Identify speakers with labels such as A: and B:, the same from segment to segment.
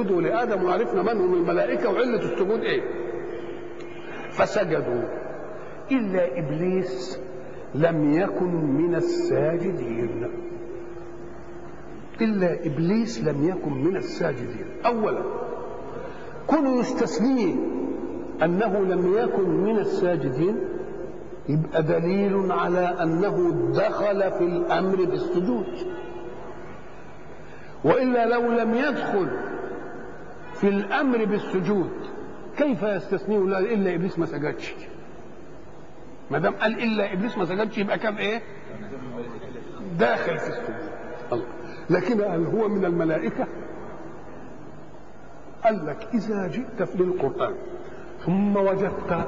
A: اسجدوا لآدم وعرفنا من هم الملائكة وعلة السجود إيه؟ فسجدوا. إلا إبليس لم يكن من الساجدين. إلا إبليس لم يكن من الساجدين. اولا كونوا يستثنيه أنه لم يكن من الساجدين يبقى دليل على أنه دخل في الأمر بالسجود. وإلا لو لم يدخل في الأمر بالسجود. كيف يستثنيه لا إلا إبليس ما سجدش؟ ما دام قال إلا إبليس ما سجدش يبقى كان إيه؟ داخل في السجود. الله. لكن هل هو من الملائكة؟ قال لك إذا جئت في القران ثم وجدت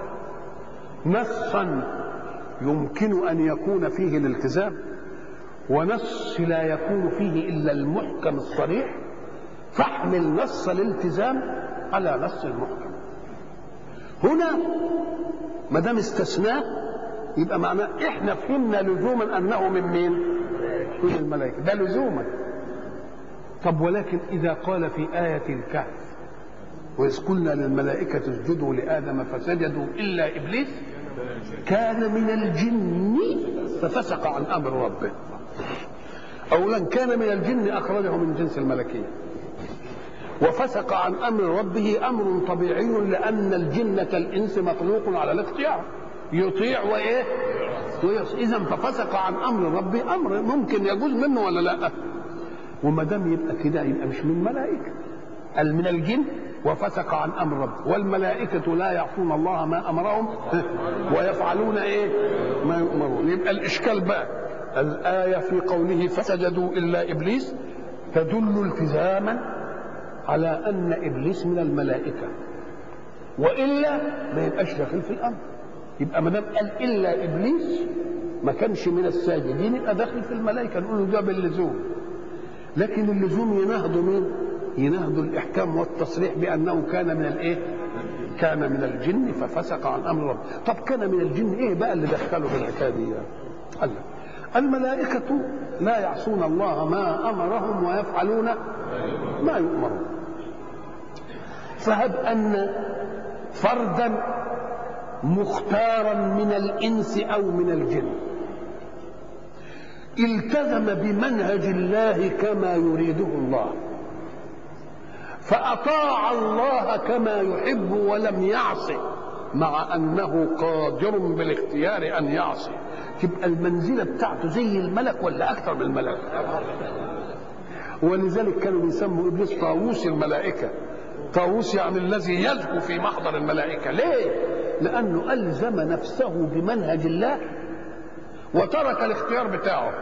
A: نصا يمكن أن يكون فيه الالتزام ونص لا يكون فيه إلا المحكم الصريح فاحمل نص الالتزام على نص المحكم. هنا ما دام استثناه يبقى معناه إحنا فهمنا لزوما أنه من مين؟ من الملائكة. ده لزوما. طب ولكن إذا قال في آية الكهف وإذ قلنا للملائكة اسجدوا لآدم فسجدوا إلا إبليس كان من الجن ففسق عن أمر ربه. اولا كان من الجن أخرجه من جنس الملكية. وفسق عن أمر ربه أمر طبيعي لأن الجن كالإنس مخلوق على الاختيار. يطيع وإيه؟ إذا ففسق عن أمر ربه أمر ممكن يجوز منه ولا لا؟ وما دام يبقى كده يبقى مش من ملائكه قال من الجن وفسق عن أمر ربه والملائكة لا يعصون الله ما أمرهم ويفعلون إيه؟ ما يؤمرون. يبقى الإشكال بقى. الآية في قوله فسجدوا إلا إبليس تدل التزاما على أن إبليس من الملائكة وإلا ما يبقاش داخل في الأمر يبقى ما دام قال إلا إبليس ما كانش من الساجدين يبقى داخل في الملائكة نقول له ده باللزوم لكن اللزوم ينهض مين؟ ينهض الإحكام والتصريح بأنه كان من الإيه؟ كان من الجن ففسق عن أمر ربه، طب كان من الجن إيه بقى اللي دخله في الحكاية دي؟ قال الملائكة لا يعصون الله ما أمرهم ويفعلون ما يؤمرون فهب أن فردا مختارا من الإنس أو من الجن. التزم بمنهج الله كما يريده الله. فأطاع الله كما يحب ولم يعصي مع أنه قادر بالاختيار أن يعصي تبقى المنزلة بتاعته زي الملك ولا أكثر من الملك؟ ولذلك كانوا بيسموا إبليس طاووس الملائكة. طاووس يعني الذي يزهو في محضر الملائكة. ليه؟ لأنه ألزم نفسه بمنهج الله وترك الاختيار بتاعه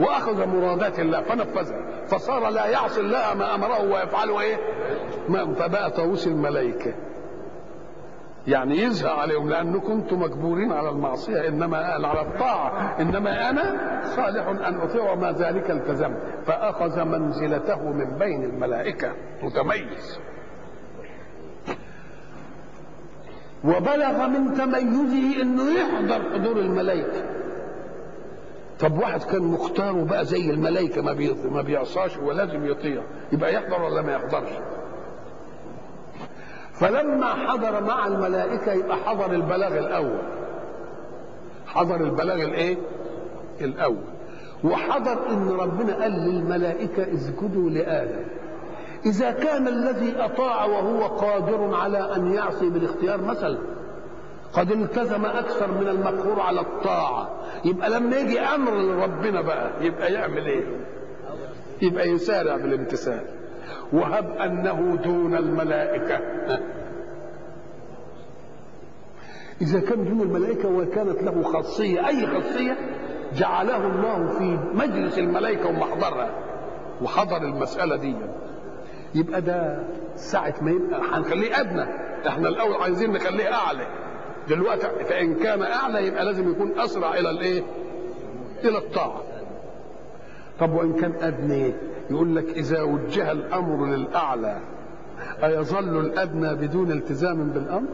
A: وأخذ مرادات الله فنفذها فصار لا يعصي الله ما أمره ويفعله إيه؟ ما فبقى طاووس الملائكة. يعني يزهق عليهم لأن كنتم مجبورين على المعصية إنما على الطاعة. إنما أنا صالح أن أطيع وما ذلك التزمت. فأخذ منزلته من بين الملائكة. متميز. وبلغ من تميزه إنه يحضر حضور الملائكة. طب واحد كان مختار وبقى زي الملائكة ما ما بيعصاش ولازم يطيع يبقى يحضر ولا ما يحضرش؟ فلما حضر مع الملائكة يبقى حضر البلاغ الأول. حضر البلاغ الإيه؟ الأول. وحضر إن ربنا قال للملائكة اسجدوا لآدم. إذا كان الذي أطاع وهو قادر على أن يعصي بالاختيار مثلا قد التزم أكثر من المقهور على الطاعة. يبقى لما يجي أمر لربنا بقى يبقى يعمل إيه؟ يبقى يسارع بالامتثال وهب أنه دون الملائكة. إذا كان دون الملائكة وكانت له خاصية أي خاصية؟ جعله الله في مجلس الملائكة ومحضرها. وحضر المسألة دي. يبقى ده ساعة ما يبقى هنخليه أدنى. إحنا الأول عايزين نخليه أعلى. دلوقتي فإن كان أعلى يبقى لازم يكون أسرع إلى الإيه؟ إلى الطاعة. طب وإن كان أدنى؟ يقول لك إذا وجه الأمر للأعلى أيظل الأدنى بدون التزام بالأمر؟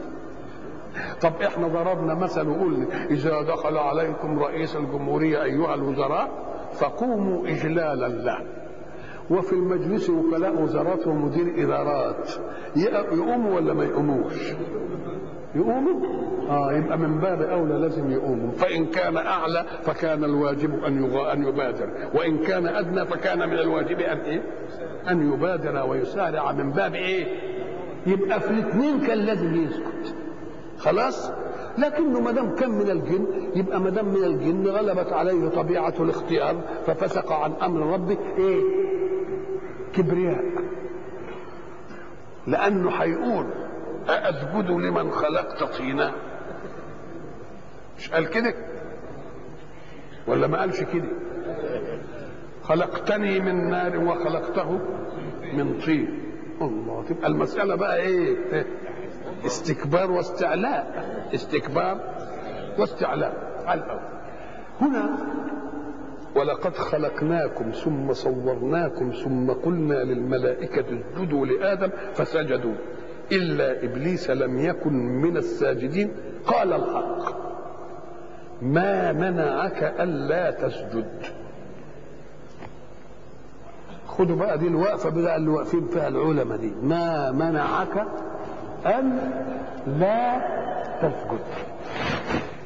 A: طب إحنا ضربنا مثل وقلنا إذا دخل عليكم رئيس الجمهورية أيها الوزراء فقوموا إجلالا له. وفي المجلس وكلاء وزارات ومدير إدارات. يقوموا ولا ما يقوموش؟ يقوموا؟ آه يبقى من باب أولى لازم يقوموا. فإن كان أعلى فكان الواجب يغ... أن يبادر. وإن كان أدنى فكان من الواجب أن إيه؟ أن يبادر ويسارع. من باب إيه؟ يبقى في الاثنين كان لازم يسكت. خلاص؟ لكنه ما دام كان من الجن يبقى ما دام من الجن غلبت عليه طبيعة الاختيار ففسق عن أمر ربه إيه؟ كبرياء لأنه هيقول أأسجد لمن خلقت طينا؟ مش قال كده؟ ولا ما قالش كده؟ خلقتني من نار وخلقته من طين. الله تبقى المسألة بقى إيه؟ استكبار واستعلاء. استكبار واستعلاء. على الأول. هنا ولقد خلقناكم ثم صورناكم ثم قلنا للملائكة اسجدوا لآدم فسجدوا. إلا إبليس لم يكن من الساجدين. قال الحق. ما منعك ألا تسجد. خدوا بقى دي الوقفة بقى اللي واقفين فيها العلماء دي. ما منعك أن لا تسجد.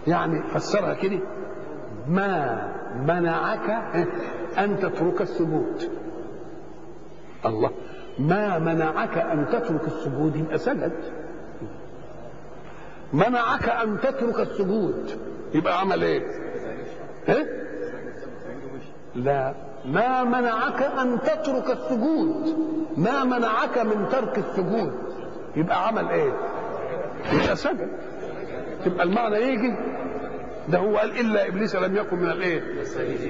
A: يعني فسرها كده. ما منعك أن تترك السجود الله ما منعك أن تترك السجود يبقى سجد منعك أن تترك السجود يبقى عمل إيه؟ إيه؟ لا ما منعك أن تترك السجود ما منعك من ترك السجود يبقى عمل إيه؟ يبقى سجد تبقى المعنى يجي؟ ده هو قال إلا إبليس لم يكن من الإيه؟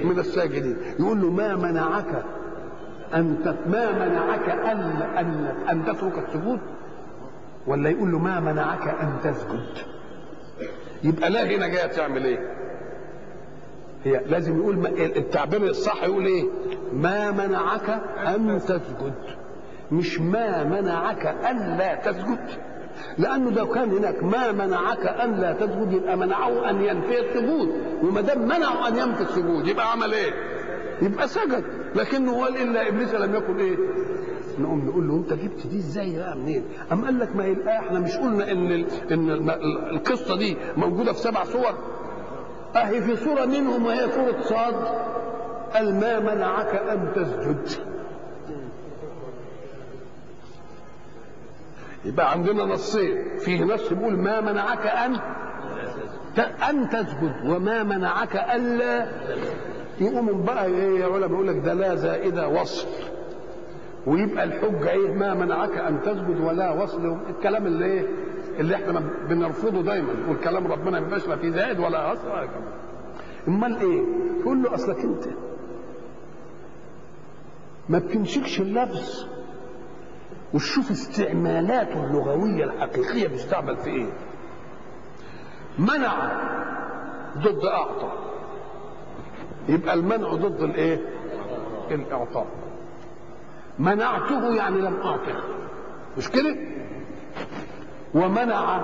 A: من الساجدين يقول له ما منعك أن ما منعك أن أن أن تترك السجود ولا يقول له ما منعك أن تسجد يبقى لا هنا جاية تعمل إيه؟ هي لازم يقول التعبير الصح يقول إيه؟ ما منعك أن تسجد مش ما منعك أن لا تسجد لأنه لو كان هناك ما منعك أن لا تسجد يبقى منعه أن ينفي السجود. وما دام منعه أن ينفي السجود يبقى عمل إيه؟ يبقى سجد. لكنه قال إلا إبليس لم يكن إيه؟ نقوم نقول له أنت جبت دي إزاي بقى منين؟ أم قال لك ما هي الايه إحنا مش قلنا إن إن ال القصة دي موجودة في سبع صور. أهي في صورة منهم وهي صورة صاد. قال ما منعك أن تسجد؟ يبقى عندنا نصين فيه نص بيقول ما منعك أن أن تسجد وما منعك ألا يقوموا بقى إيه يا علماء يقول لك ده لا زائدة وصف ويبقى الحجة إيه؟ ما منعك أن تسجد ولا وصل. الكلام اللي إيه؟ اللي إحنا بنرفضه دايما. والكلام ربنا ما يبقاش لا فيه زائد ولا وصل ولا كلام. أمال إيه؟ تقول له أصلك أنت. ما بتمسكش اللفظ. وتشوف استعمالاته اللغوية الحقيقية بيستعمل في إيه؟ منع ضد اعطى يبقى المنع ضد الإيه؟ الإعطاء. منعته يعني لم أعطه. مش كده؟ ومنع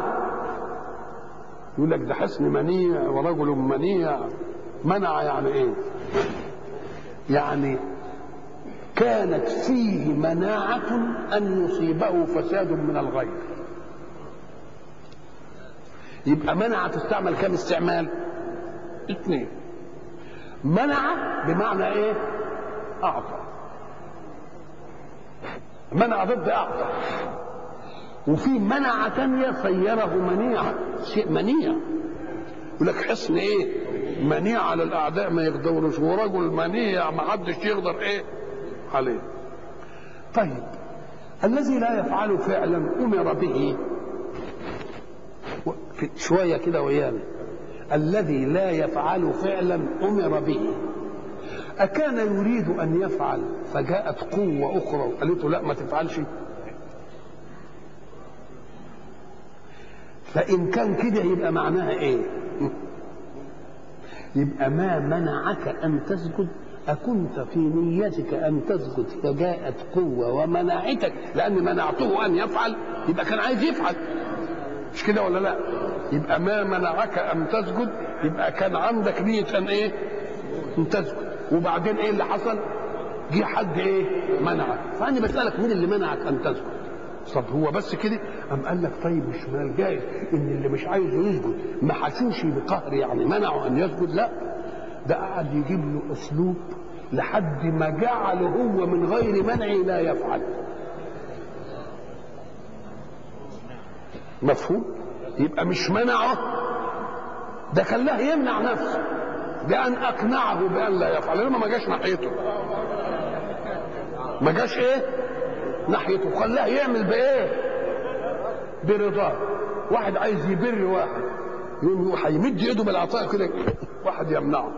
A: يقول لك ده حسن منيع ورجل منيع. منع يعني إيه؟ يعني كانت فيه مناعة أن يصيبه فساد من الغير. يبقى منع تستعمل كم استعمال؟ اثنين. منع بمعنى إيه؟ أعطى. منع ضد أعطى. وفي منع تانية صيره منيعا شيء منيع. يقول لك حصن إيه؟ منيع على الاعداء ما يقدروش ورجل منيع ما حدش يقدر إيه؟ عليه. طيب الذي لا يفعل فعلا أمر به شوية كده ويانا الذي لا يفعل فعلا أمر به أكان يريد أن يفعل فجاءت قوة أخرى وقالت له لا ما تفعلش. فإن كان كده يبقى معناها إيه؟ يبقى ما منعك أن تسجد. أكنت في نيتك أن تسجد فجاءت قوة ومنعتك لأن منعته أن يفعل يبقى كان عايز يفعل. مش كده ولا لا؟ يبقى ما منعك أن تسجد يبقى كان عندك نية أن إيه؟ أن تسجد وبعدين إيه اللي حصل؟ جه حد إيه؟ منعك. فأنا بسألك مين اللي منعك أن تسجد طب هو بس كده؟ أم قال لك طيب مش من الجائز إن اللي مش عايز يسجد ما حسوش بقهر يعني منعه أن يسجد لا. ده قعد يجيب له أسلوب لحد ما جعله هو من غير منع لا يفعل. مفهوم؟ يبقى مش منعه. ده خلاه يمنع نفسه بأن أقنعه بأن لا يفعل. لما ما جاش ناحيته. ما جاش إيه؟ ناحيته. خلاه يعمل بإيه؟ برضاه. واحد عايز يبر واحد. يقوم هيمد ايده بالعطاء كده. واحد يمنعه.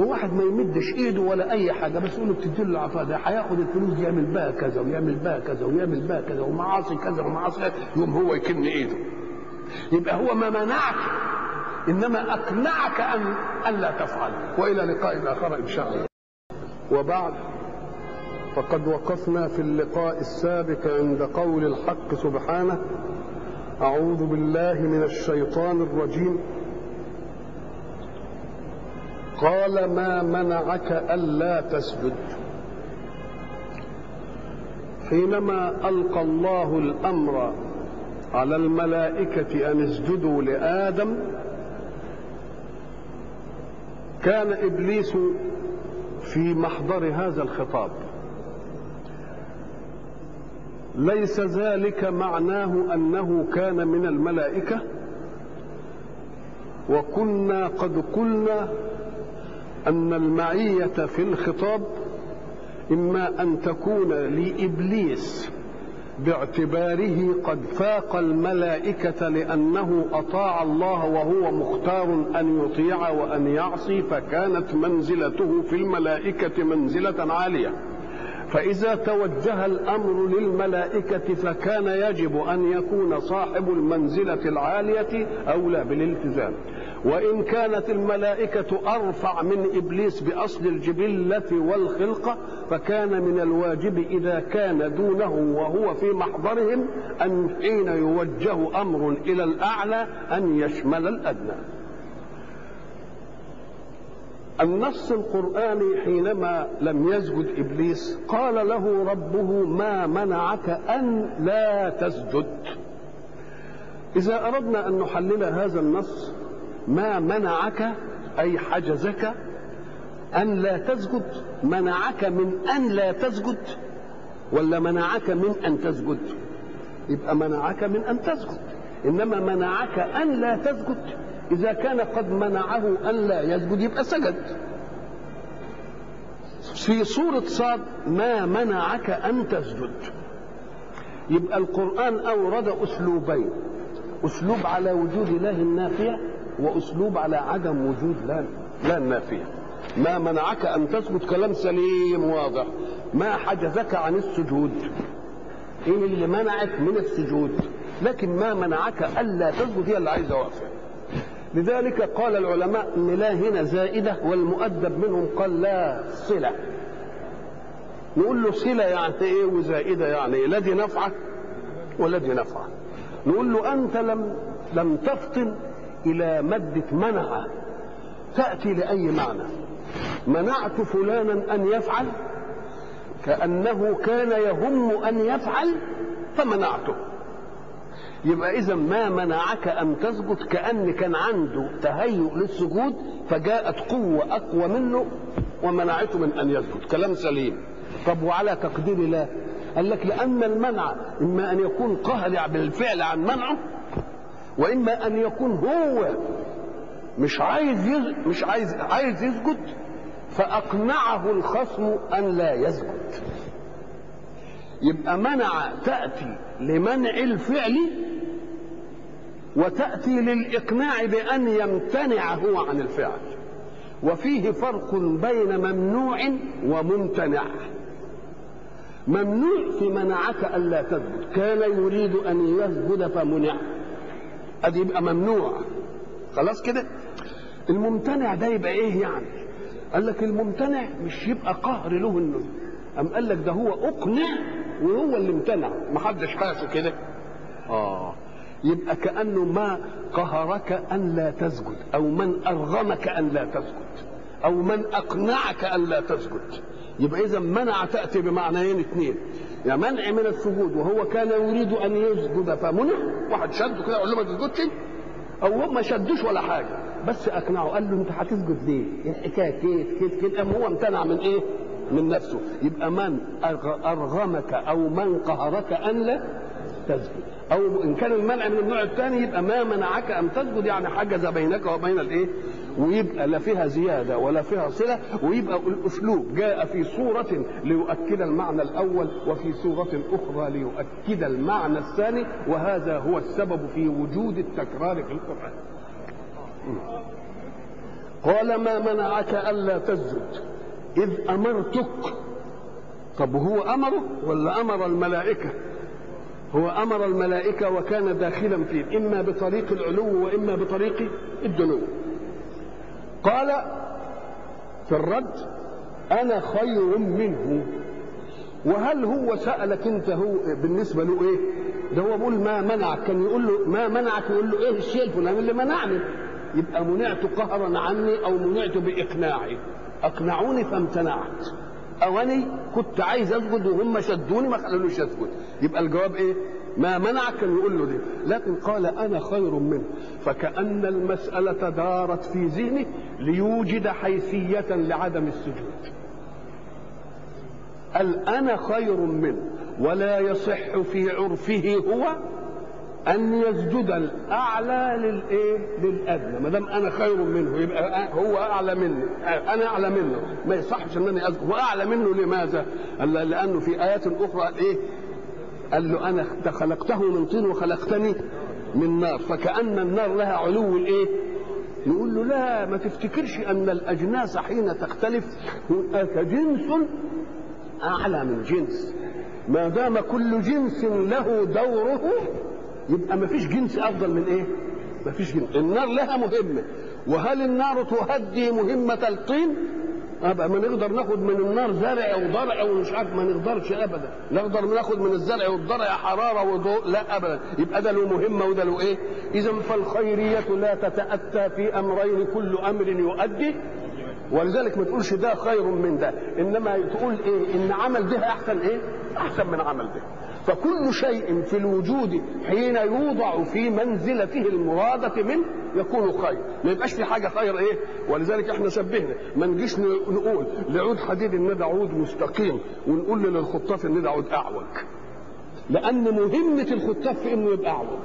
A: وواحد ما يمدش إيده ولا أي حاجة بس يقول له بتدي له العطاء ده هياخد الفلوس دي يعمل بها كذا ويعمل بها كذا ويعمل بها كذا ومعاصي كذا ومعاصي كذا يقوم هو يكن إيده. يبقى هو ما منعك إنما أقنعك أن الا تفعل. وإلى لقاء آخر إن شاء الله. وبعد فقد وقفنا في اللقاء السابق عند قول الحق سبحانه أعوذ بالله من الشيطان الرجيم. قال ما منعك ألا تسجد. حينما ألقى الله الأمر على الملائكة أن اسجدوا لآدم كان إبليس في محضر هذا الخطاب. ليس ذلك معناه أنه كان من الملائكة وكنا قد قلنا أن المعية في الخطاب إما أن تكون لإبليس باعتباره قد فاق الملائكة لأنه أطاع الله وهو مختار أن يطيع وأن يعصي فكانت منزلته في الملائكة منزلة عالية. فإذا توجه الأمر للملائكة فكان يجب أن يكون صاحب المنزلة العالية أولى بالالتزام. وإن كانت الملائكة أرفع من إبليس بأصل الجبلة والخلقة فكان من الواجب إذا كان دونه وهو في محضرهم أن حين يوجه أمر إلى الأعلى أن يشمل الأدنى. النص القرآني حينما لم يسجد إبليس قال له ربه ما منعك أن لا تسجد. إذا أردنا أن نحلل هذا النص ما منعك أي حجزك أن لا تسجد. منعك من أن لا تسجد ولا منعك من أن تسجد. يبقى منعك من أن تسجد. إنما منعك أن لا تسجد. إذا كان قد منعه أن لا يسجد يبقى سجد. في سورة صاد ما منعك أن تسجد. يبقى القرآن أورد أسلوبين. أسلوب على وجود الله النافية وأسلوب على عدم وجود لا لا النافية ما منعك أن تسجد كلام سليم واضح. ما حجزك عن السجود. إيه اللي منعك من السجود. لكن ما منعك ألا تسجد هي اللي عايزة واقفة. لذلك قال العلماء إن لا هنا زائدة والمؤدب منهم قال لا صلة. نقول له صلة يعني إيه وزائدة يعني إيه الذي نفعه والذي نفعه نقول له أنت لم لم تفطن إلى ماده منع. تأتي لأي معنى؟ منعت فلانا أن يفعل؟ كأنه كان يهم أن يفعل فمنعته. يبقى إذا ما منعك أن تسجد؟ كان كان عنده تهيؤ للسجود فجاءت قوة أقوى منه ومنعته من أن يسجد. كلام سليم. طب وعلى تقدير الله؟ قال لك لأن المنع إما أن يكون قهر بالفعل عن منعه وإما أن يكون هو مش عايز يز... مش عايز عايز يسجد فأقنعه الخصم أن لا يسجد. يبقى منع تأتي لمنع الفعل وتأتي للإقناع بأن يمتنع هو عن الفعل. وفيه فرق بين ممنوع وممتنع. ممنوع في منعك ألا تسجد. كان يريد أن يسجد فمنع. أدي يبقى ممنوع. خلاص كده؟ الممتنع ده يبقى إيه يعني؟ قال لك الممتنع مش يبقى قهر له إنه أم قال لك ده هو أقنع وهو اللي امتنع محدش حاسه كده؟ آه. يبقى كأنه ما قهرك أن لا تسجد أو من أرغمك أن لا تسجد أو من أقنعك الا تسجد. يبقى اذا منع تأتي بمعنيين اثنين منع من السجود وهو كان يريد أن يسجد فمنع. واحد شده كده يقول له ما تسجدش. أو هو ما شدوش ولا حاجة بس أقنعه قال له أنت هتسجد ليه؟ إيه الحكاية كيف كيف كيف؟ قام هو امتنع من إيه؟ من نفسه. يبقى من أرغمك أو من قهرك أن لا تسجد. أو إن كان المنع من النوع الثاني يبقى ما منعك أن تسجد يعني حجز بينك وبين الإيه؟ ويبقى لا فيها زيادة ولا فيها صلة ويبقى الأسلوب جاء في صورة ليؤكد المعنى الأول وفي صورة أخرى ليؤكد المعنى الثاني وهذا هو السبب في وجود التكرار في القرآن. قال ما منعك ألا تسجد؟ إذ أمرتك. طب هو أمره ولا أمر الملائكة؟ هو أمر الملائكة وكان داخلا فيه إما بطريق العلو وإما بطريق الدنو. قال في الرد أنا خير منه. وهل هو سألك أنت هو بالنسبة له إيه؟ ده هو بيقول ما منعك. كان يقول له ما منعك يقول له إيه الشيء الفلاني اللي منعني؟ يبقى منعت قهرا عني أو منعت بإقناعي. أقنعوني فامتنعت. أواني كنت عايز أسجد وهم شدوني ما خلونيش أسجد. يبقى الجواب إيه؟ ما منعك كان يقول له دي لكن قال أنا خير منه. فكأن المسألة دارت في ذهنه ليوجد حيثية لعدم السجود. قال أنا خير منه. ولا يصح في عرفه هو أن يسجد الأعلى للإيه؟ للأدنى. ما دام أنا خير منه يبقى هو أعلى مني. أنا أعلى منه. ما يصحش إن أنا اسجد واعلى منه لماذا؟ لأنه في آيات أخرى إيه؟ قال له أنا خلقته من طين وخلقتني من نار. فكأن النار لها علو الإيه؟ نقول له لا ما تفتكرش أن الأجناس حين تختلف هناك جنس أعلى من جنس. ما دام كل جنس له دوره يبقى ما فيش جنس أفضل من إيه؟ ما فيش جنس. النار لها مهمة. وهل النار تهدي مهمة الطين؟ ابقى ما نقدر ناخد من النار زرع وضرع ومش عارف ما نقدرش ابدا. نقدر ناخد من الزرع والضرع حرارة وضوء؟ لا ابدا. يبقى ده له مهمة وده له إيه؟ اذا فالخيرية لا تتأتى في أمرين كل أمر يؤدي. ولذلك ما تقولش ده خير من ده. إنما تقول إيه؟ إن عمل ده أحسن إيه؟ أحسن من عمل ده فكل شيء في الوجود حين يوضع في منزلته المرادة منه يكون خير. ما يبقاش في حاجة خير إيه؟ ولذلك إحنا شبهنا. ما نجيش نقول لعود حديد إن ده عود مستقيم ونقول للخطاف إن ده عود أعوج. لأن مهمة الخطاف في إنه يبقى أعوج.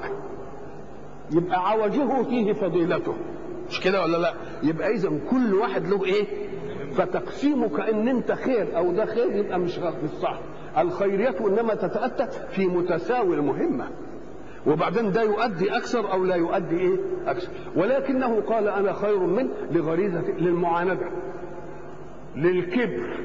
A: يبقى عوجه فيه فضيلته. مش كده ولا لا؟ يبقى اذا كل واحد له إيه؟ فتقسيمك إن أنت خير أو ده خير يبقى مش صح. الخيرية إنما تتأتى في متساوي المهمة. وبعدين ده يؤدي أكثر أو لا يؤدي إيه؟ أكثر. ولكنه قال أنا خير منه لغريزة للمعاندة للكبر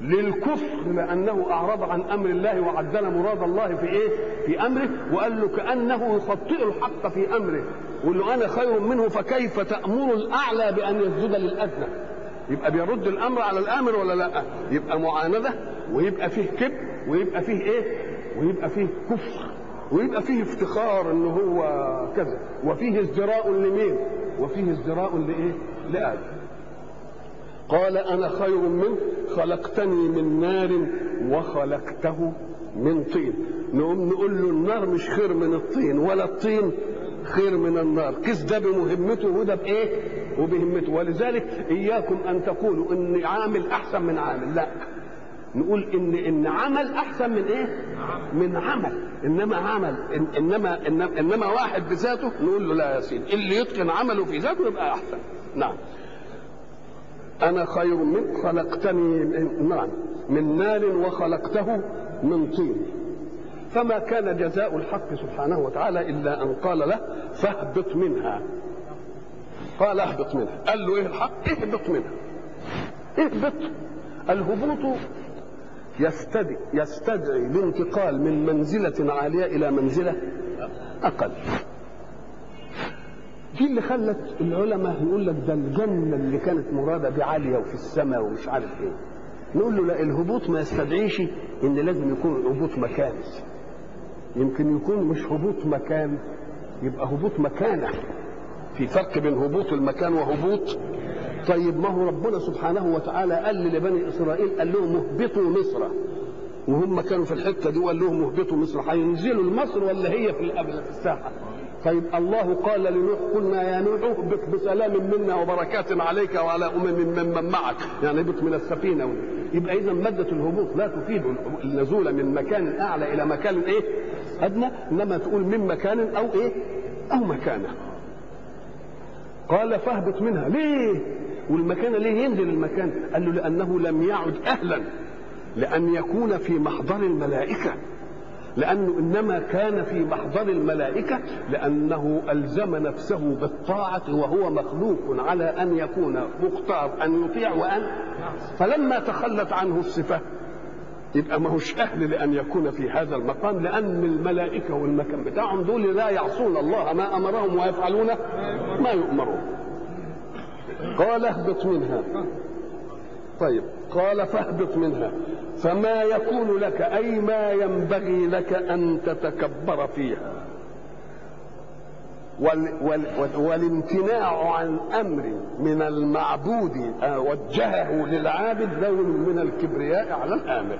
A: للكفر لأنه أعرض عن أمر الله وعدل مراد الله في إيه؟ في أمره وقال له كأنه يخطئ الحق في أمره ويقول له أنا خير منه فكيف تأمر الأعلى بأن يسجد للأدنى؟ يبقى بيرد الأمر على الآمر ولا لأ؟ يبقى معاندة ويبقى فيه كبر ويبقى فيه إيه؟ ويبقى فيه كفر ويبقى فيه افتخار ان هو كذا وفيه ازدراء لمين؟ وفيه ازدراء لإيه؟ لآدم. قال أنا خير منه خلقتني من نار وخلقته من طين. نقوم نقول له النار مش خير من الطين ولا الطين خير من النار. قيس ده بمهمته وده بإيه؟ وبهمته. ولذلك إياكم أن تقولوا ان عامل أحسن من عامل. لا. نقول إن إن عمل أحسن من إيه؟ من عمل. إنما عمل إن إنما انما, إنما واحد بذاته نقول له لا يا سيدي. اللي يتقن عمله في ذاته يبقى أحسن. نعم. أنا خير منك خلقتني نعم من نار وخلقته من طين. فما كان جزاء الحق سبحانه وتعالى إلا أن قال له فاهبط منها. قال اهبط منها. قال له إيه الحق؟ اهبط منها. اهبط. الهبوط يستدعي يستدعي الانتقال من منزلة عالية إلى منزلة أقل. دي اللي خلت العلماء يقول لك ده الجنة اللي كانت مرادة بعالية وفي السماء ومش عارف إيه. نقول له لا الهبوط ما يستدعيش إن لازم يكون الهبوط مكاني يمكن يكون مش هبوط مكان يبقى هبوط مكانه في فرق بين هبوط المكان وهبوط طيب ما هو ربنا سبحانه وتعالى قال لبني إسرائيل قال لهم اهبطوا مصر وهم كانوا في الحتة دي وقال لهم اهبطوا مصر هينزلوا لمصر ولا هي في الساحة؟ طيب الله قال لنوح قلنا يا نوح اهبط بسلام منا وبركات عليك وعلى أمم ممن معك يعني اهبط من السفينة يبقى اذا مادة الهبوط لا تفيد النزول من مكان أعلى إلى مكان إيه؟ أدنى إنما تقول من مكان أو إيه؟ أو مكانه. قال فاهبط منها ليه؟ والمكان ليه ينزل المكان؟ قال له لأنه لم يعد أهلا. لأن يكون في محضر الملائكة. لأنه إنما كان في محضر الملائكة لأنه ألزم نفسه بالطاعة وهو مخلوق على أن يكون مختار أن يطيع وأن فلما تخلت عنه الصفة يبقى ما هوش أهل لأن يكون في هذا المقام لأن الملائكة والمكان بتاعهم دول لا يعصون الله ما أمرهم ويفعلون ما يؤمرون. قال اهبط منها. طيب قال فاهبط منها. فما يكون لك أي ما ينبغي لك أن تتكبر فيها. وال وال والامتناع عن أمر من المعبود وجهه للعابد لون من الكبرياء على الآمر.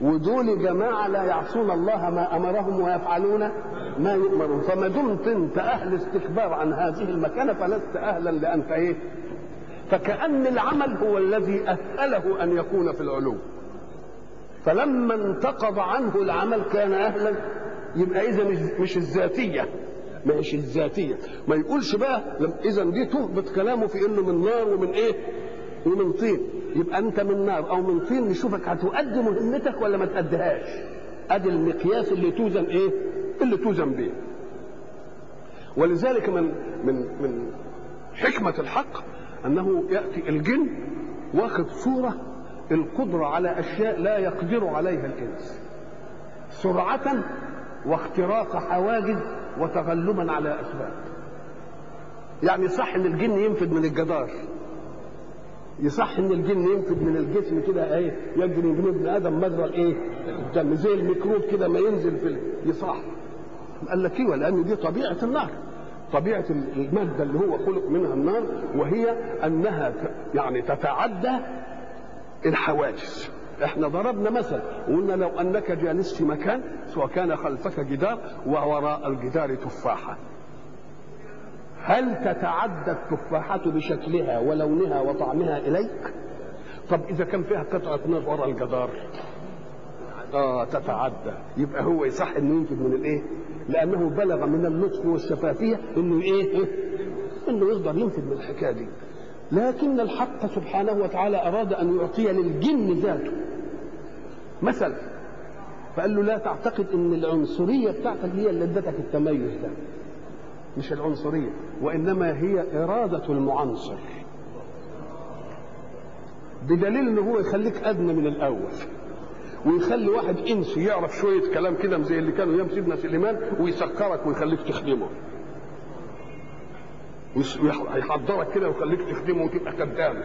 A: ودول جماعة لا يعصون الله ما أمرهم ويفعلون ما يؤمرون. فما دمت أنت أهل استكبار عن هذه المكانة فلست أهلا لأن إيه؟ فكأن العمل هو الذي أهله أن يكون في العلو فلما انتقض عنه العمل كان أهلا يبقى إذا مش, الذاتية. مش الذاتية. ما يقولش بقى إذا دي تهبط كلامه في إنه من نار ومن إيه؟ ومن طين. يبقى أنت من نار أو من طين نشوفك هتؤدي مهمتك ولا ما تأديهاش أدي المقياس اللي توزن إيه؟ اللي توزن بيه. ولذلك من من من حكمة الحق أنه يأتي الجن واخذ صورة القدرة على أشياء لا يقدر عليها الإنس. سرعة واختراق حواجز وتغلبا على أسباب. يعني صح إن الجن ينفذ من الجدار. يصح إن الجن ينفذ من الجسم كده إيه يجري من ابن آدم مجرى الايه الدم زي الميكروب كده ما ينزل في يصح. قال لك أيوه لأن دي طبيعة النار. طبيعة المادة اللي هو خلق منها النار وهي أنها يعني تتعدى الحواجز إحنا ضربنا مثل وقلنا لو أنك جالس في مكان سواء كان خلفك جدار ووراء الجدار تفاحة هل تتعدى التفاحة بشكلها ولونها وطعمها إليك؟ طب إذا كان فيها قطعة نار وراء الجدار آه تتعدى يبقى هو يصح إنه ينفذ من الإيه؟ لأنه بلغ من اللطف والشفافية إنه إيه؟ إنه يقدر ينفذ من الحكاية دي. لكن الحق سبحانه وتعالى أراد أن يعطي للجن ذاته. مثل فقال له لا تعتقد إن العنصرية بتاعتك هي اللي ادتك التميز ده. مش العنصرية وإنما هي إرادة المعنصر بدليل ان هو يخليك أدنى من الأول. ويخلي واحد انسي يعرف شوية كلام كده زي اللي كانوا أيام سيدنا سليمان ويسكرك ويخليك تخدمه. هيحضرك كده ويخليك تخدمه وتبقى خدام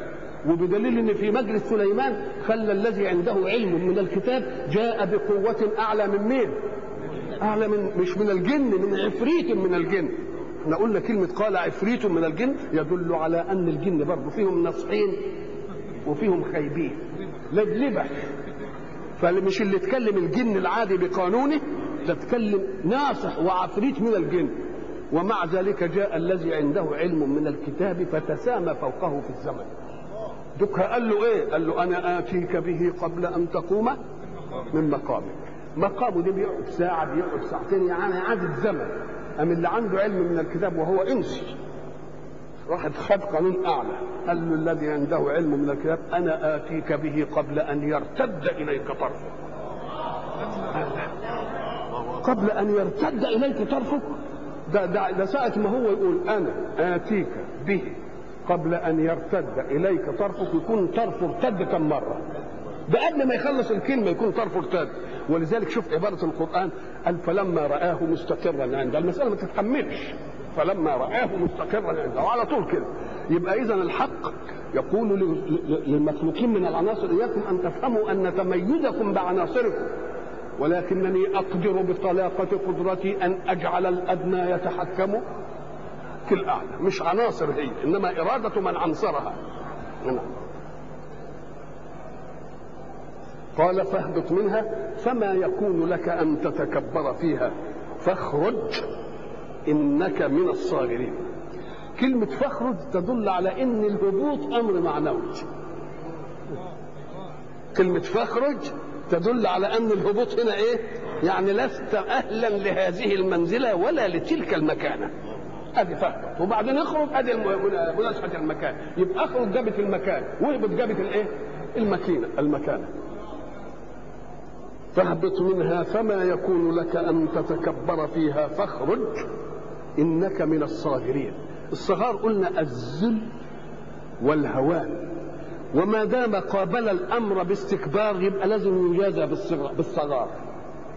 A: وبدليل إن في مجلس سليمان خلى الذي عنده علم من الكتاب جاء بقوة أعلى من مين؟ أعلى من مش من الجن من عفريت من الجن. إحنا قلنا كلمة قال عفريت من الجن يدل على أن الجن برضه فيهم ناصحين وفيهم خايبين. لبلبة فمش اللي تكلم الجن العادي بقانونه ده تكلم ناصح وعفريت من الجن. ومع ذلك جاء الذي عنده علم من الكتاب فتسامى فوقه في الزمن. دك قال له إيه؟ قال له أنا آتيك به قبل أن تقوم من مقامك. مقامه ده بيقعد ساعة بيقعد ساعتين يعني عدد زمن. أم اللي عنده علم من الكتاب وهو انسي واحد خد قانون أعلى. قال له الذي عنده علم من الكتاب أنا آتيك به قبل أن يرتد إليك طرفك. قبل أن يرتد إليك طرفك. ده, ده, ده ساعة ما هو يقول أنا آتيك به قبل أن يرتد إليك طرفك يكون طرفه ارتد كم مرة. ده قبل ما يخلص الكلمة يكون طرفه ارتد. ولذلك شوف عبارة القرآن قال فلما رآه مستقرا عنده المسألة ما تتحملش. فلما رآه مستقرا عنده وعلى طول كده. يبقى إذا الحق يقول للمخلوقين من العناصر إياكم أن تفهموا أن تميزكم بعناصركم. ولكنني أقدر بطلاقة قدرتي أن أجعل الأدنى يتحكم الأعلى. مش عناصر هي إنما إرادة من عنصرها. نعم. قال فاهبط منها فما يكون لك أن تتكبر فيها. فاخرج إنك من الصاغرين. كلمة فاخرج تدل على أن الهبوط أمر معنوي كلمة فاخرج تدل على أن الهبوط هنا إيه؟ يعني لست أهلا لهذه المنزلة ولا لتلك المكانة. أدي فاهبط وبعدين اخرج أدي مناسبة المكان. يبقى اخرج جابت المكان. واهبط جابت الإيه؟ الماكينة المكانة. فاهبط منها فما يكون لك أن تتكبر فيها فاخرج إنك من الصاغرين. الصغار قلنا الذل والهوان. وما دام قابل الأمر باستكبار يبقى لازم يجازى بالصغار.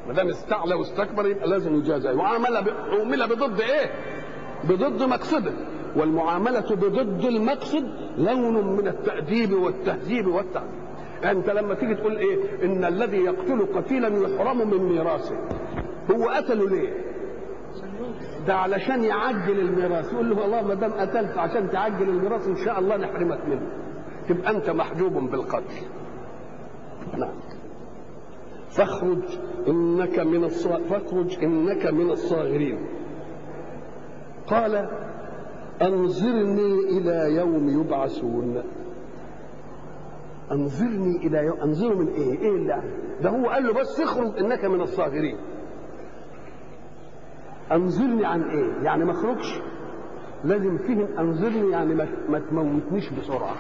A: ما دام استعلى واستكبر يبقى لازم يجازى. ب... عمل بضد إيه؟ بضد مقصده والمعاملة بضد المقصد لون من التأديب والتهذيب والتعذيب. أنت لما تيجي تقول إيه إن الذي يقتل قتيلا يحرم من ميراثه. هو قتله ليه؟ ده علشان يعجل الميراث. يقول له والله ما دام قتلت عشان تعجل الميراث ان شاء الله نحرمك منه. تبقى انت محجوب بالقتل. نعم. فاخرج انك من الصا... فاخرج انك من الصاغرين. قال انظرني إلى يوم يبعثون. انظرني إلى يوم انظره من إيه؟ إيه اللي ده هو قال له بس اخرج إنك من الصاغرين. انظرني عن إيه؟ يعني ما اخرجش؟ لازم فهم انظرني يعني ما, ما تموتنيش بسرعة.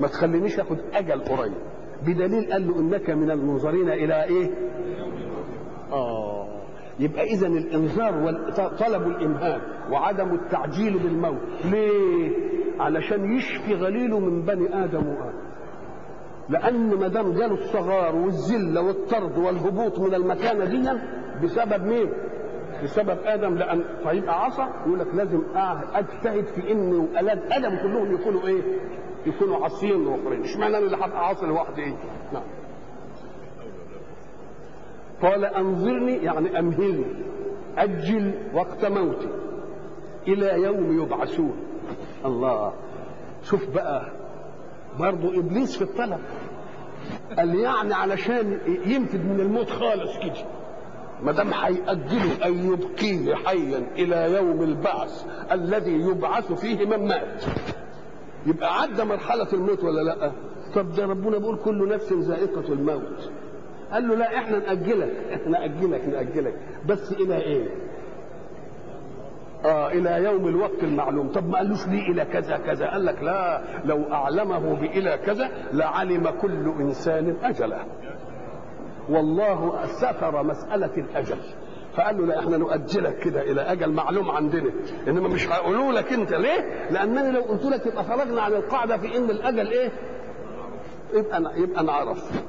A: ما تخلينيش آخد أجل قريب. بدليل قال له إنك من المنظرين إلى إيه؟ آه. يبقى اذا الإنذار وطلب الإمهال وعدم التعجيل بالموت. ليه؟ علشان يشفي غليله من بني آدم وآدم. لأن ما دام جاله الصغار والذله والطرد والهبوط من المكانة دي بسبب مين؟ بسبب آدم لأن فيبقى عصى يقول لك لازم أجتهد في ان أولاد آدم كلهم يكونوا إيه؟ يكونوا عاصيين واخرين اشمعنى أنا اللي هبقى عاصي لوحدي؟ إيه نعم. قال أنظرني يعني أمهلني أجل وقت موتي إلى يوم يبعثون. الله. شوف بقى برضه إبليس في الطلب. قال يعني علشان ينفذ من الموت خالص كده. ما دام هيأجله أن يبقيه حيا إلى يوم البعث الذي يبعث فيه من مات. يبقى عدى مرحلة الموت ولا لأ؟ طب ده ربنا بيقول كل نفس ذائقة الموت. قال له لا إحنا نأجلك إحنا نأجلك نأجلك. بس إلى إيه؟ آه إلى يوم الوقت المعلوم طب ما قالوش ليه إلى كذا كذا قال لك لا لو أعلمه بإلى كذا لعلم كل إنسان أجله والله ستر مسألة الأجل فقال له لا إحنا نؤجلك كده إلى أجل معلوم عندنا إنما مش هيقولوا لك أنت ليه؟ لأنني لو قلت لك يبقى خرجنا عن القاعدة في إن الأجل إيه؟ يبقى يبقى نعرف.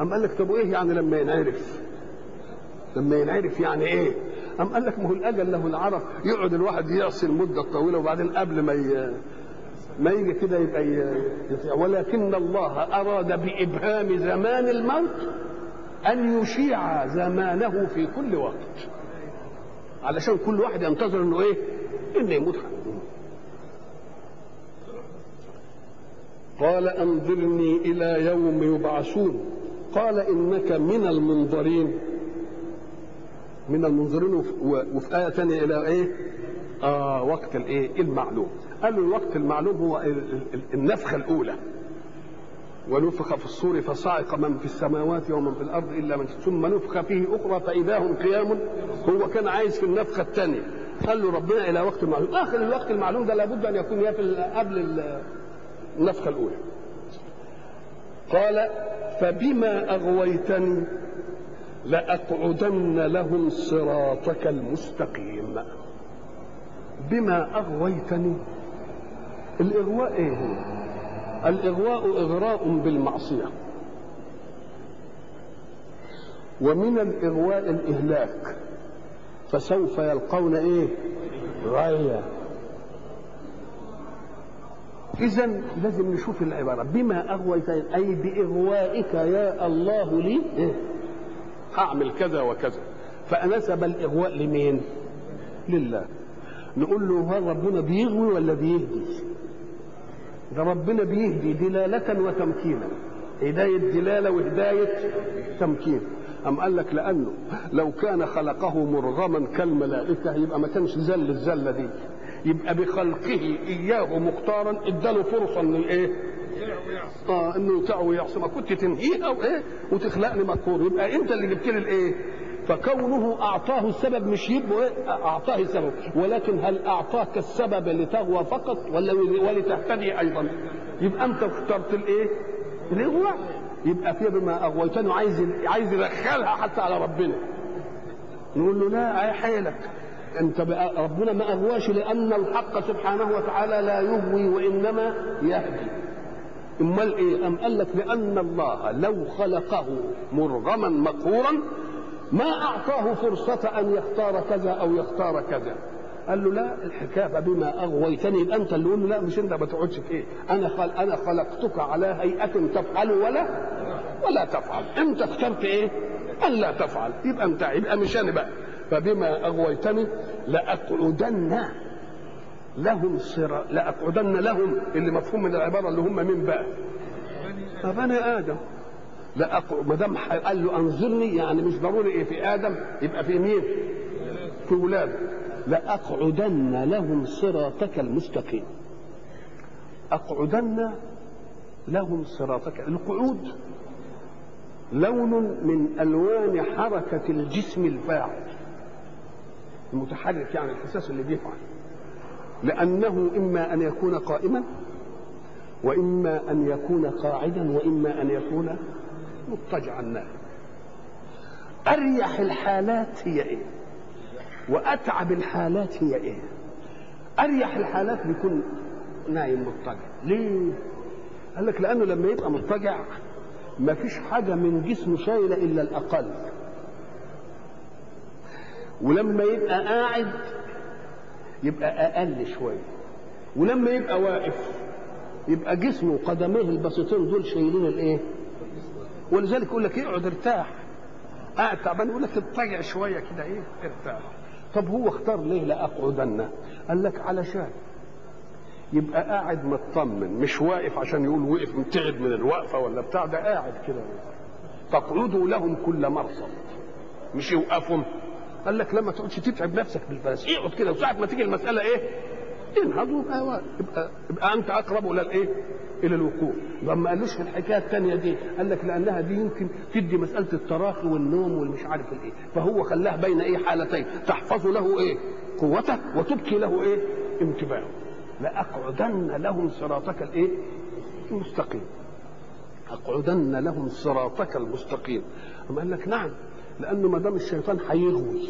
A: أم قال لك طب وإيه يعني لما ينعرف؟ لما ينعرف يعني إيه؟ أم قال لك ما هو الأجل له العرف يقعد الواحد يعصي المده الطويله وبعدين قبل ما ي... ما يجي كده يبقى ي... ولكن الله أراد بإبهام زمان الموت أن يشيع زمانه في كل وقت. علشان كل واحد ينتظر إنه إيه؟ إنه يموت قال أنظرني إلى يوم يبعثون. قال إنك من المنظرين. من المنظرين وفي آية ثانية إلى إيه؟ آه وقت الإيه؟ المعلوم. قال له الوقت المعلوم هو النفخة الأولى. ونفخ في الصور فصعق من في السماوات ومن في الأرض إلا من ثم نفخ فيه أخرى فإذا هم قيام هو كان عايز في النفخة الثانية قال له ربنا إلى وقت معلوم آخر الوقت المعلوم ده لابد أن يكون في قبل النفخة الأولى قال فبما أغويتني لأقعدن لهم صراطك المستقيم. بما أغويتني. الإغواء إيه هو؟ الإغواء إغراء بالمعصية. ومن الإغواء الإهلاك. فسوف يلقون إيه؟ غاية إذا لازم نشوف العبارة. بما أغويتني. أي بإغوائك يا الله لي. إيه؟ هعمل كذا وكذا. فأنسب الإغواء لمين؟ لله. نقول له هل ربنا بيغوي ولا بيهدي؟ ده ربنا بيهدي دلالة وتمكينا. هداية دلالة وهداية تمكين. أم قال لك لأنه لو كان خلقه مرغما كالملائكة يبقى ما كانش زل الزلة دي. يبقى بخلقه إياه مختارا اداله فرصة إنه إيه؟ آه إنه ويعصي ما كنت تنهيها وايه وتخلقني مكفور يبقى أنت اللي جبت لي الإيه؟ فكونه أعطاه السبب مش يبقى إيه؟ أعطاه السبب. ولكن هل أعطاك السبب لتغوى فقط ولا ولتهتدي أيضا؟ يبقى أنت اخترت الإيه؟ الاغواء يبقى فيها بما اغويتني عايز عايز يدخلها حتى على ربنا. نقول له لا أي حيلك. أنت ربنا ما أغواش لأن الحق سبحانه وتعالى لا يغوي وإنما يهدي. امال إيه أم قال لك لأن الله لو خلقه مرغما مقهورا ما أعطاه فرصة أن يختار كذا أو يختار كذا. قال له لا الحكاية بما أغويتني. يبقى أنت اللي قول لا مش أنت ما تقعدش في إيه؟ أنا خل... أنا خلقتك على هيئة تفعل ولا ولا تفعل. أنت اخترت إيه؟ أن لا تفعل. يبقى أنت يبقى مش أنا بقى. فبما أغويتني لأقعدن لهم صراط لأقعدن لهم اللي مفهوم من العبارة اللي هم مين بقى؟ بني آدم لأقعد ما دام قال له أنظرني يعني مش ضروري إيه في آدم يبقى في مين؟ في ولاده لأقعدن لهم صراطك المستقيم. أقعدن لهم صراطك. القعود لون من ألوان حركة الجسم الفاعل. المتحرك يعني الحساس اللي بيفعل. لأنه إما أن يكون قائما وإما أن يكون قاعدا وإما أن يكون مضطجعا أريح الحالات هي إيه؟ وأتعب الحالات هي إيه؟ أريح الحالات بيكون نايم مضطجع ليه؟ قال لك لأنه لما يبقى مضطجع ما فيش حاجة من جسمه شايلة إلا الأقل ولما يبقى قاعد يبقى أقل شوية. ولما يبقى واقف يبقى جسمه قدميه البسيطين دول شايلين الإيه؟ ولذلك يقول لك اقعد ارتاح. قاعد تعبان يقول لك اضطجع شوية كده إيه؟ ارتاح. طب هو اختار ليه لأقعدن؟ قال لك علشان. يبقى قاعد مطمن مش واقف عشان يقول وقف متعب من الوقفة ولا بتاع ده قاعد كده. تقعدوا لهم كل مرصد. مش يوقفهم قال لك لما تقعدش تتعب نفسك بالفلس اقعد كده وساعة ما تيجي المسألة إيه؟ انهض ويبقى يبقى, يبقى انت اقرب إلى الايه؟ إلى الوقوف. يبقى ما قالوش في الحكاية الثانية دي قال لك لأنها دي يمكن تدي مسألة التراخي والنوم والمش عارف الايه. فهو خلاها بين إيه؟ حالتين. تحفظ له إيه؟ قوته وتبكي له إيه؟ انتباهه. لأقعدن لهم صراطك الايه؟ المستقيم. أقعدن لهم صراطك المستقيم. قال لك نعم لأنه ما دام الشيطان هيغوي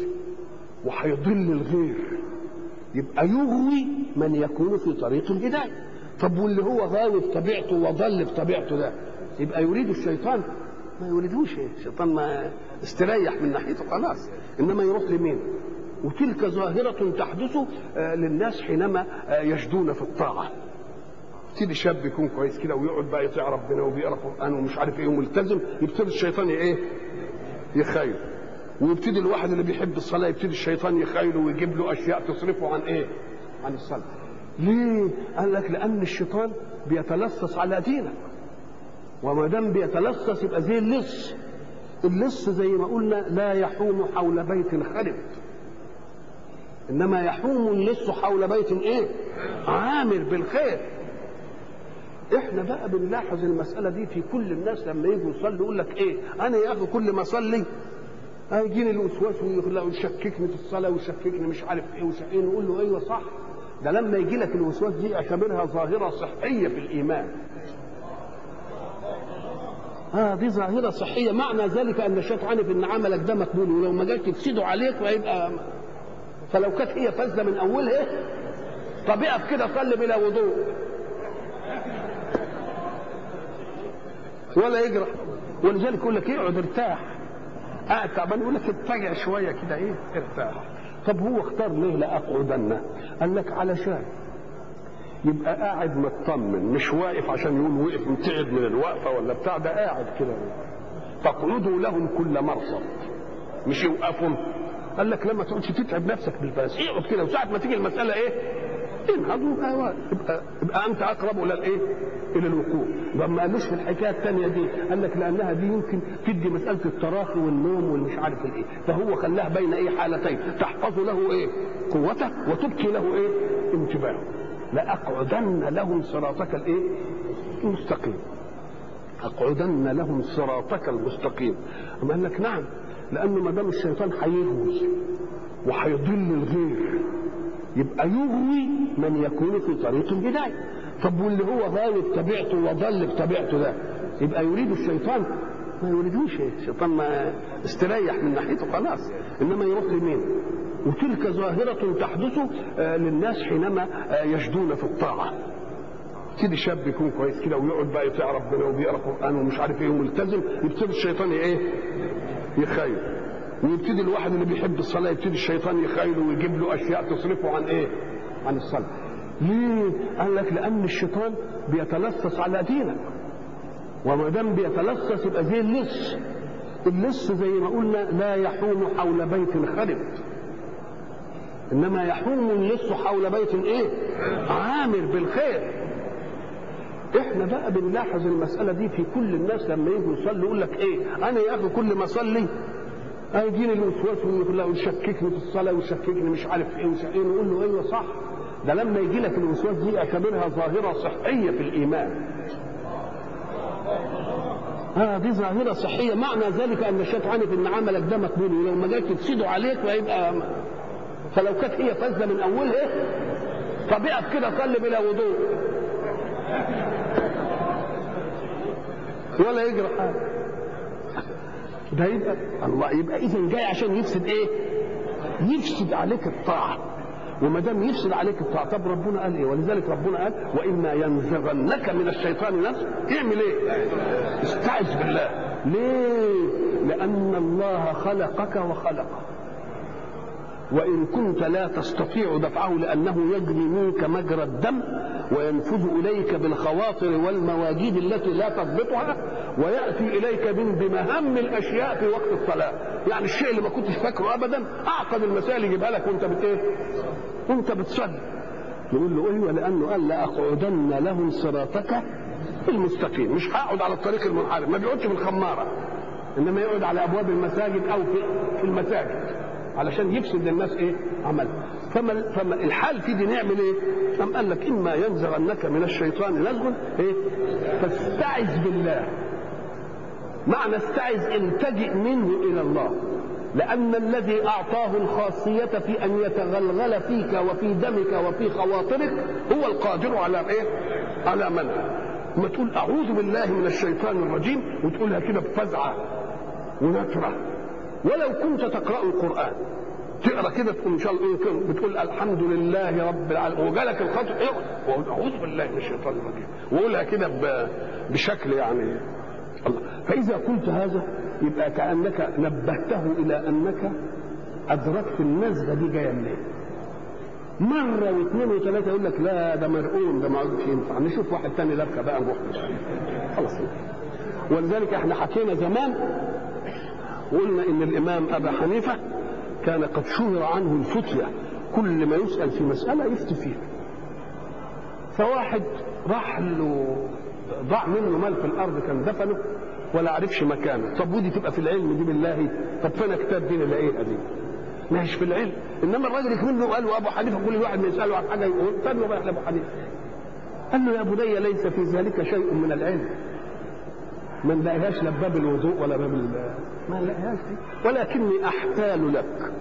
A: وهيضل الغير يبقى يغوي من يكون في طريق الهدايه طب واللي هو غاوي بطبيعته وضل بطبيعته ده يبقى يريد الشيطان؟ ما يريدوش. الشيطان ما استريح من ناحيته خلاص. إنما يروح لمين؟ وتلك ظاهرة تحدث للناس حينما يجدون في الطاعة. يبتدي شاب يكون كويس كده ويقعد بقى يطيع ربنا وبيقرأ قرآن ومش عارف إيه وملتزم يبتدي الشيطان إيه؟ يخيل ويبتدي الواحد اللي بيحب الصلاة يبتدي الشيطان يخيله ويجيب له أشياء تصرفه عن إيه؟ عن الصلاة. ليه؟ قال لك لأن الشيطان بيتلصص على دينك. وما دام بيتلصص يبقى زي اللص. اللص زي ما قلنا لا يحوم حول بيت خرب. إنما يحوم اللص حول بيت إيه؟ عامر بالخير. إحنا بقى بنلاحظ المسألة دي في كل الناس لما يجوا يصلوا يقول لك إيه؟ أنا يا أخي كل ما أصلي هيجيني الوسواس ويشككني في الصلاة ويشككني مش عارف إيه وشقين نقول له أيوه صح. ده لما يجي لك الوسواس دي اعتبرها ظاهرة صحية في الإيمان. آه دي ظاهرة صحية. معنى ذلك أن الشيطان في إن عملك ده مقبول ولو ما جاش تفسده عليك وهيبقى فلو كانت هي فاسده من أولها طب اقف كده صلي بلا وضوء. ولا يجرح ولذلك يقول لك اقعد ارتاح. قاعد تعبان يقول لك اتجع شوية كده إيه؟ ارتاح. طب هو اختار ليه لاقعدن قال لك علشان يبقى قاعد مطمن مش واقف عشان يقول وقف متعب من الوقفة ولا بتاع ده قاعد كده. تقعدوا لهم كل مرصد. مش يوقفهم. قال لك لما تقعدش تتعب نفسك بالبلاس اقعد كده. وساعة ما تيجي المسألة إيه؟ انهض يبقى, يبقى, أنت أقرب إلى الإيه؟ إلى الوقوف ما قالوش في الحكاية الثانية دي قال لك لأنها دي يمكن تدي مسألة التراخي والنوم والمش عارف الإيه فهو خلاها بين إيه حالتين تحفظ له إيه؟ قوته وتبكي له إيه؟ انتباهه لأقعدن لهم صراطك الإيه؟ المستقيم أقعدن لهم صراطك المستقيم أما قال لك نعم لأنه ما دام الشيطان هيغوي وهيضل الغير يبقى يغوي من يكون في طريق الهدايه طب واللي هو غاوي بطبيعته وضل بطبيعته ده يبقى يريد الشيطان. ما يريدوش. الشيطان ما استريح من ناحيته خلاص. إنما يروح لمين؟ وتلك ظاهرة تحدث للناس حينما يجدون في الطاعة. يبتدي شاب يكون كويس كده ويقعد بقى يطيع ربنا وبيقرأ قرآن ومش عارف إيه وملتزم يبتدي الشيطان إيه؟ يخيل ويبتدي الواحد اللي بيحب الصلاة يبتدي الشيطان يخيله ويجيب له أشياء تصرفه عن إيه؟ عن الصلاة. ليه؟ قال لك لأن الشيطان بيتلصص على دينك. وما دام بيتلصص يبقى زي اللص. اللص زي ما قلنا لا يحوم حول بيت خرب. إنما يحوم اللص حول بيت إيه؟ عامر بالخير. إحنا بقى بنلاحظ المسألة دي في كل الناس لما يجوا يصلوا يقول لك إيه أنا يا أخي كل ما أصلي هيجيني الوسواس ويشككني في الصلاة ويشككني مش عارف إيه وش إيه نقول له أيوه صح. ده لما يجي لك الوسواس دي اعتبرها ظاهرة صحية في الإيمان. آه دي ظاهرة صحية. معنى ذلك أن الشيطان عارف إن عملك ده مقبول ولو ما جاش تفسده عليك فيبقى فلو كانت هي فاسدة من اولها طب اقف كده صلي بلا وضوء. ولا يجرى حاجة. ده يبقى الله يبقى اذا جاي عشان يفسد إيه؟ يفسد عليك الطاعة وما دام يفسد عليك الطاعة طب ربنا قال إيه؟ ولذلك ربنا قال وإما ينزغنك من الشيطان نزغ اعمل إيه؟ استعذ بالله ليه؟ لأن الله خلقك وخلقه وإن كنت لا تستطيع دفعه لأنه يجري منك مجرى الدم وينفذ إليك بالخواطر والمواجيد التي لا تضبطها ويأتي إليك من بمهام الأشياء في وقت الصلاة. يعني الشيء اللي ما كنتش فاكره أبدا أعقد المسائل يجيبها لك وأنت بت إيه؟ وأنت بتصلي. يقول له أيوه لأنه قال لأقعدن لهم صراطك المستقيم. مش هقعد على الطريق المنحرف ما بيقعدش في الخمارة إنما يقعد على أبواب المساجد أو في المساجد علشان يفسد للناس إيه؟ عمل. فما فما الحال في دي نعمل إيه؟ قام قال لك إما ينزغنك من الشيطان نزغ إيه؟ فاستعذ بالله. معنى استعذ التجئ منه إلى الله. لأن الذي أعطاه الخاصية في أن يتغلغل فيك وفي دمك وفي خواطرك هو القادر على إيه؟ على منع. ما تقول أعوذ بالله من الشيطان الرجيم وتقولها كده بفزعة ونكرة. ولو كنت تقرأ القرآن. تقرا كده تقول ان شاء الله بتقول الحمد لله رب العالمين. وجالك الخطر اقرأ. أعوذ بالله من الشيطان الرجيم. وقولها كده بشكل يعني الله. فإذا قلت هذا يبقى كأنك نبهته إلى أنك أدركت النزغه دي جاية منين. مرة واثنين وثلاثة يقول لك لا ده مرقوم ده ما عادش ينفع. نشوف واحد تاني لبكة بقى نروح خلاص. ولذلك إحنا حكينا زمان وقلنا إن الإمام أبا حنيفة كان قد شهر عنه الفتية. كل ما يسأل في مسألة يفتي فيها فواحد راح له ضاع منه مال في الأرض كان دفنه ولا عرفش مكانه. طب ودي تبقى في العلم دي بالله؟ طب فين كتاب دين الاقيها دي مش في العلم. إنما الراجل يكمل قال له أبو حنيفة كل واحد يسأله عن حاجة يقول استنوا بقى لأبو حنيفة؟ قال له يا بني ليس في ذلك شيء من العلم. ما نلاقيهاش لا باب الوضوء ولا باب ما نلاقيهاش دي ولكني أحتال لك.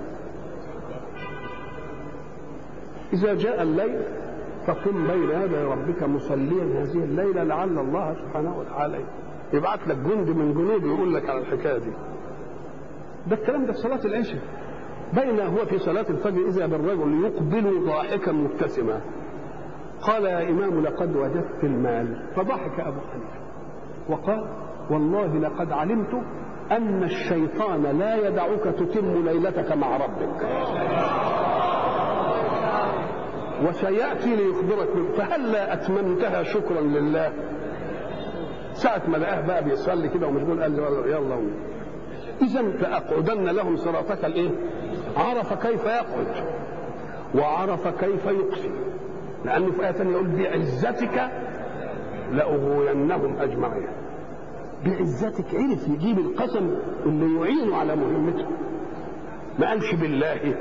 A: إذا جاء الليل فقم بين يدي ربك مصليا هذه الليلة لعل الله سبحانه وتعالى يبعث لك جند من جنوده يقول لك على الحكاية دي. ده الكلام ده في صلاة العشاء. بين هو في صلاة الفجر إذا بالرجل يقبل ضاحكا مبتسما. قال يا إمام لقد وجدت المال. فضحك أبو حنيفة. وقال والله لقد علمت أن الشيطان لا يدعك تتم ليلتك مع ربك. وسيأتي ليخبرك فهلا أتممتها شكرا لله؟ ساعة ما لقاه بقى بيصلي كده ومشغول قال له يلا إذا فأقعدن لهم صراطك الإيه؟ عرف كيف يخرج وعرف كيف يقسم لأنه في ثانية يقول بعزتك لأغوينهم أجمعين. بعزتك. عرف يجيب القسم اللي يعينه على مهمته. ما قالش بالله.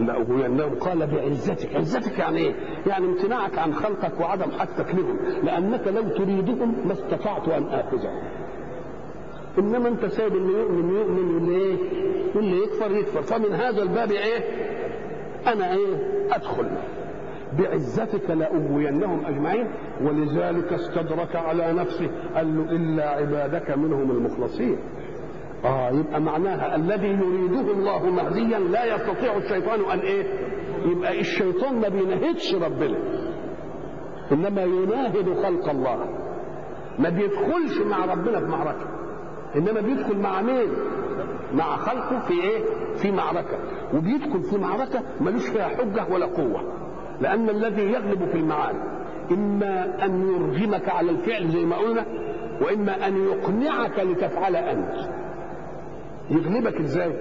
A: لأغوينهم قال بعزتك. عزتك يعني إيه؟ يعني امتناعك عن خلقك وعدم حاجتك لهم. لأنك لو تريدهم ما استطعت أن آخذهم. إنما أنت سايب اللي يؤمن يؤمن واللي إيه؟ واللي يكفر يكفر. فمن هذا الباب إيه؟ أنا إيه؟ أدخل. بعزتك لأغوينهم أجمعين ولذلك استدرك على نفسه قال له إلا عبادك منهم المخلصين. آه يبقى معناها الذي يريده الله مهديا لا يستطيع الشيطان أن إيه؟ يبقى الشيطان ما بينهدش ربنا. إنما يناهد خلق الله. ما بيدخلش مع ربنا في معركة. إنما بيدخل مع مين؟ مع خلقه في إيه؟ في معركة. وبيدخل في معركة ملوش فيها حجة ولا قوة. لأن الذي يغلب في المعاني إما أن يرغمك على الفعل زي ما قلنا وإما أن يقنعك لتفعل أنت يغلبك إزاي؟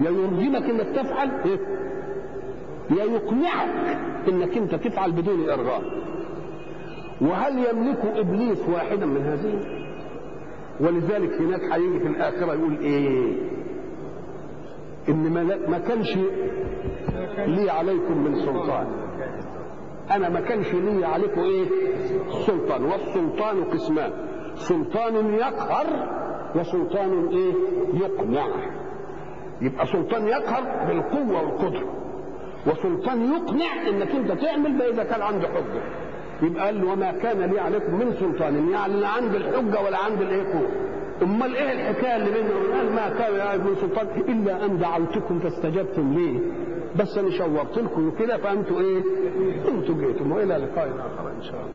A: يا يرغمك إنك تفعل يا يقنعك إنك أنت تفعل بدون إرغام وهل يملك إبليس واحدا من هذه؟ ولذلك هناك هيجي في الآخرة يقول إيه؟ إن ما كانش لي عليكم من سلطان. أنا ما كانش لي عليكم إيه؟ سلطان. والسلطان قسمان. سلطان يقهر وسلطان إيه؟ يقنع. يبقى سلطان يقهر بالقوة والقدرة. وسلطان يقنع إنك أنت تعمل ده إذا كان عنده حجة. يبقى قال وما كان لي عليكم من سلطان. يعني لا عندي الحجة ولا عندي الإيه قوة أمال إيه الحكاية اللي بيننا قال ما كان لي من سلطان. إلا أن دعوتكم فاستجبتم لي. بس أنا شورت لكم كده فأنتوا إيه؟ أنتوا جيتم وإلى لقاء آخر إن شاء الله.